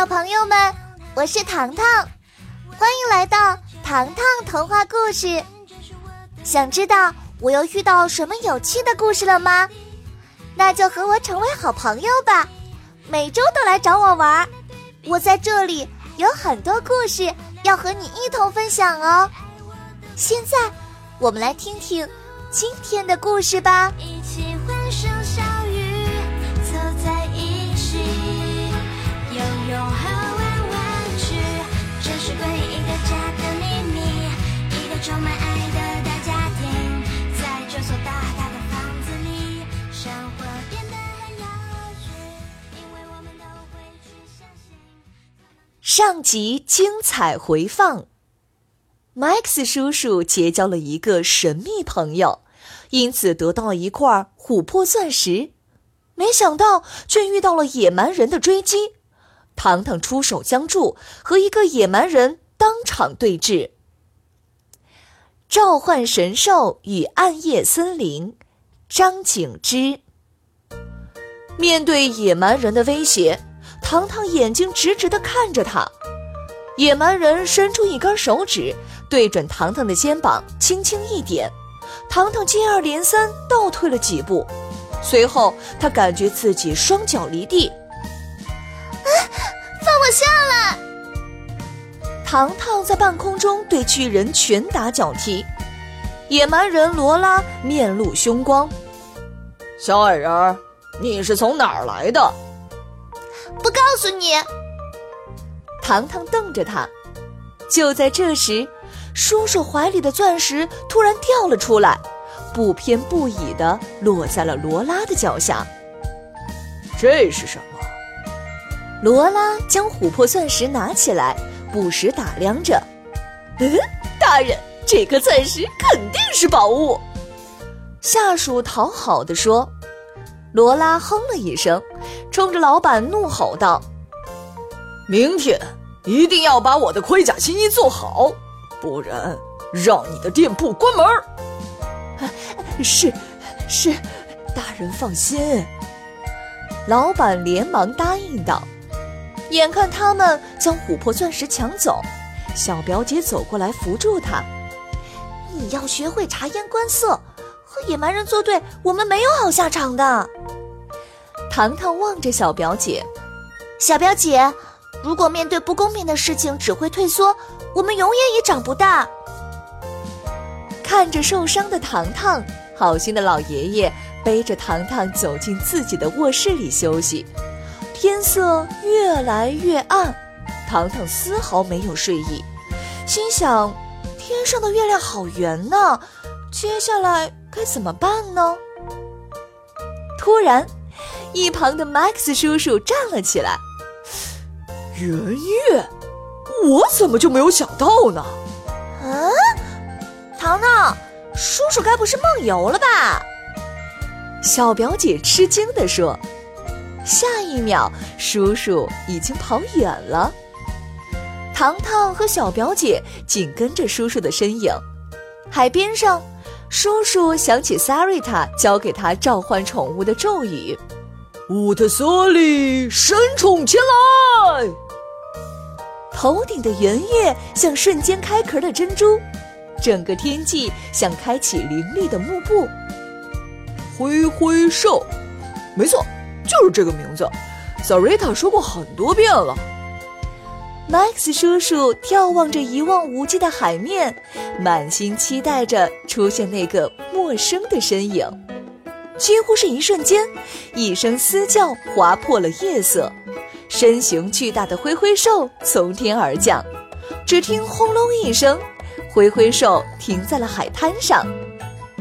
小朋友们，我是糖糖，欢迎来到糖糖童话故事。想知道我又遇到什么有趣的故事了吗？那就和我成为好朋友吧，每周都来找我玩。我在这里有很多故事要和你一同分享哦。现在，我们来听听今天的故事吧。上集精彩回放。Max 叔叔结交了一个神秘朋友，因此得到了一块琥珀钻石。没想到却遇到了野蛮人的追击，糖糖出手相助，和一个野蛮人当场对峙。召唤神兽与暗夜森林，张景之。面对野蛮人的威胁，糖糖眼睛直直的看着他。野蛮人伸出一根手指。对准糖糖的肩膀，轻轻一点，糖糖接二连三倒退了几步，随后他感觉自己双脚离地，啊，放我下来！糖糖在半空中对巨人拳打脚踢，野蛮人罗拉面露凶光，小矮人，你是从哪儿来的？不告诉你。糖糖瞪着他，就在这时。叔叔怀里的钻石突然掉了出来，不偏不倚地落在了罗拉的脚下。这是什么？罗拉将琥珀钻石拿起来，不时打量着。嗯，大人，这颗钻石肯定是宝物。下属讨好的说。罗拉哼了一声，冲着老板怒吼道：“明天一定要把我的盔甲新衣做好。”不然，让你的店铺关门儿。是，是，大人放心。老板连忙答应道。眼看他们将琥珀钻石抢走，小表姐走过来扶住他。你要学会察言观色，和野蛮人作对，我们没有好下场的。糖糖望着小表姐，小表姐，如果面对不公平的事情只会退缩。我们永远也长不大。看着受伤的糖糖，好心的老爷爷背着糖糖走进自己的卧室里休息。天色越来越暗，糖糖丝毫没有睡意，心想：天上的月亮好圆呢，接下来该怎么办呢？突然，一旁的 Max 叔叔站了起来：“圆月。”我怎么就没有想到呢？嗯，糖糖，叔叔该不是梦游了吧？小表姐吃惊地说。下一秒，叔叔已经跑远了。糖糖和小表姐紧跟着叔叔的身影。海边上，叔叔想起 Sarita 教给他召唤宠物的咒语：“乌特索里，神宠前来。”头顶的圆月像瞬间开壳的珍珠，整个天际像开启凌厉的幕布。挥挥兽，没错，就是这个名字。萨瑞塔说过很多遍了。Max 叔叔眺望着一望无际的海面，满心期待着出现那个陌生的身影。几乎是一瞬间，一声嘶叫划破了夜色。身形巨大的灰灰兽从天而降，只听轰隆一声，灰灰兽停在了海滩上。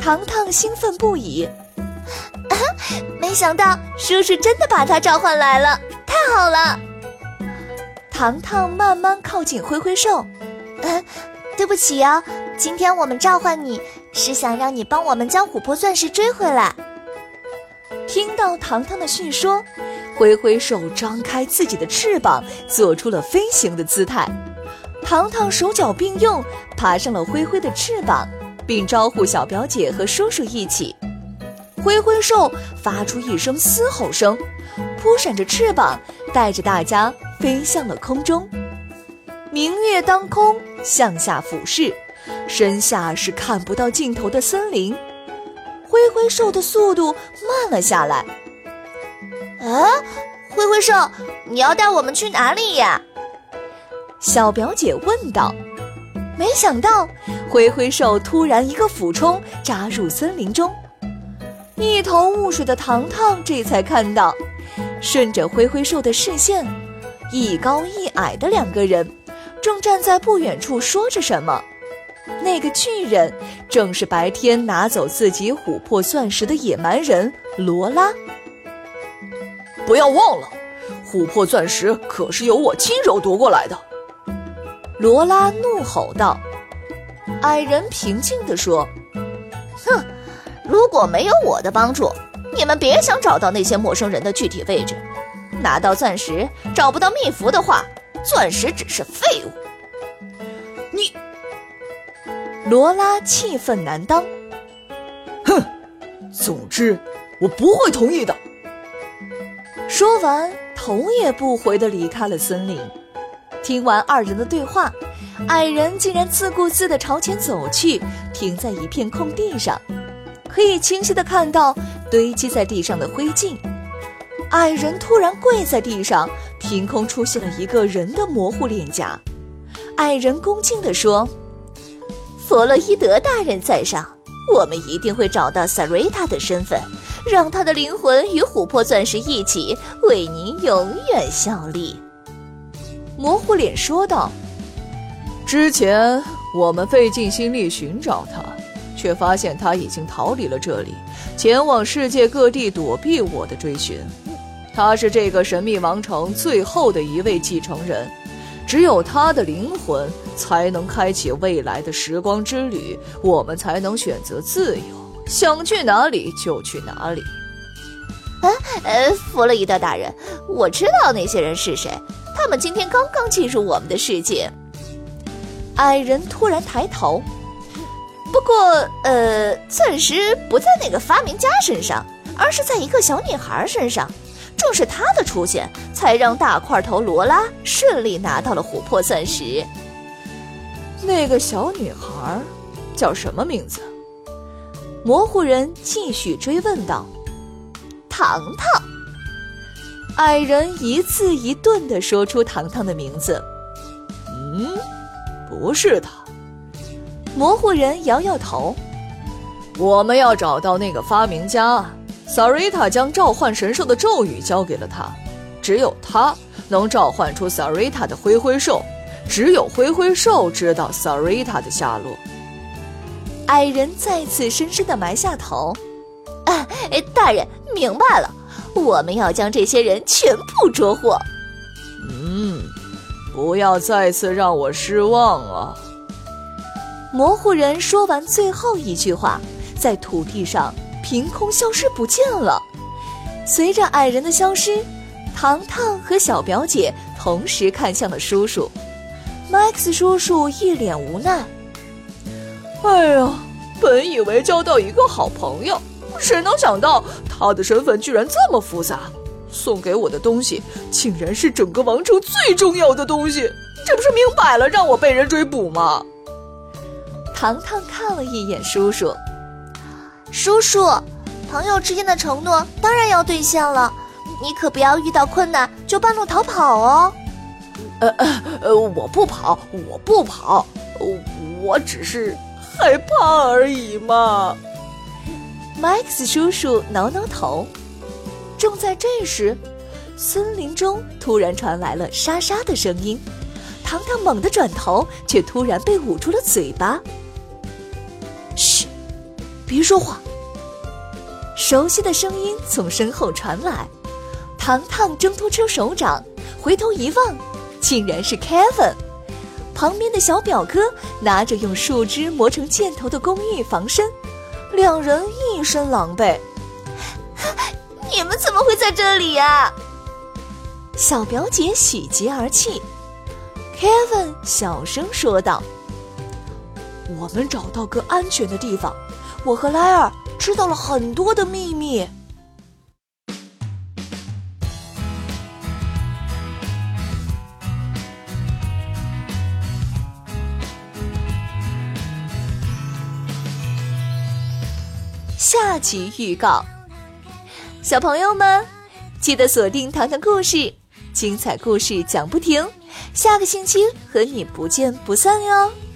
糖糖兴奋不已，啊！没想到叔叔真的把它召唤来了，太好了！糖糖慢慢靠近灰灰兽，嗯，对不起哦，今天我们召唤你是想让你帮我们将琥珀钻石追回来。听到糖糖的叙说。灰灰兽张开自己的翅膀，做出了飞行的姿态。糖糖手脚并用，爬上了灰灰的翅膀，并招呼小表姐和叔叔一起。灰灰兽发出一声嘶吼声，扑闪着翅膀，带着大家飞向了空中。明月当空，向下俯视，身下是看不到尽头的森林。灰灰兽的速度慢了下来。啊，灰灰兽，你要带我们去哪里呀？小表姐问道。没想到，灰灰兽突然一个俯冲，扎入森林中。一头雾水的糖糖这才看到，顺着灰灰兽的视线，一高一矮的两个人正站在不远处说着什么。那个巨人正是白天拿走自己琥珀钻石的野蛮人罗拉。不要忘了，琥珀钻石可是由我亲手夺过来的。罗拉怒吼道。矮人平静地说：“哼，如果没有我的帮助，你们别想找到那些陌生人的具体位置。拿到钻石找不到秘符的话，钻石只是废物。”你。罗拉气愤难当，哼！总之，我不会同意的。说完，头也不回的离开了森林。听完二人的对话，矮人竟然自顾自的朝前走去，停在一片空地上，可以清晰的看到堆积在地上的灰烬。矮人突然跪在地上，凭空出现了一个人的模糊脸颊。矮人恭敬地说。弗洛伊德大人在上，我们一定会找到萨瑞塔的身份，让他的灵魂与琥珀钻石一起为您永远效力。”模糊脸说道。“之前我们费尽心力寻找他，却发现他已经逃离了这里，前往世界各地躲避我的追寻。他是这个神秘王城最后的一位继承人。”只有他的灵魂才能开启未来的时光之旅，我们才能选择自由，想去哪里就去哪里。啊，呃，弗洛伊德大人，我知道那些人是谁，他们今天刚刚进入我们的世界。矮人突然抬头，不过，呃，钻石不在那个发明家身上，而是在一个小女孩身上。正是他的出现，才让大块头罗拉顺利拿到了琥珀钻石。那个小女孩叫什么名字？模糊人继续追问道。糖糖。矮人一字一顿地说出糖糖的名字。嗯，不是他。模糊人摇摇头。我们要找到那个发明家。萨瑞塔将召唤神兽的咒语交给了他，只有他能召唤出萨瑞塔的灰灰兽，只有灰灰兽知道萨瑞塔的下落。矮人再次深深的埋下头。啊，大人明白了，我们要将这些人全部捉获。嗯，不要再次让我失望啊！模糊人说完最后一句话，在土地上。凭空消失不见了。随着矮人的消失，糖糖和小表姐同时看向了叔叔。Max 叔叔一脸无奈：“哎呀，本以为交到一个好朋友，谁能想到他的身份居然这么复杂？送给我的东西竟然是整个王城最重要的东西，这不是明摆了让我被人追捕吗？”糖糖看了一眼叔叔。叔叔，朋友之间的承诺当然要兑现了，你可不要遇到困难就半路逃跑哦。呃呃呃，我不跑，我不跑，我只是害怕而已嘛。Max 叔叔挠挠头。正在这时，森林中突然传来了沙沙的声音，糖糖猛地转头，却突然被捂住了嘴巴。别说话。熟悉的声音从身后传来，糖糖挣脱出手掌，回头一望，竟然是 Kevin。旁边的小表哥拿着用树枝磨成箭头的工艺防身，两人一身狼狈。你们怎么会在这里呀？小表姐喜极而泣。Kevin 小声说道：“我们找到个安全的地方。”我和拉尔知道了很多的秘密。下集预告小朋友们记得锁定糖糖故事精彩故事讲不停下个星期和你不见不散哟。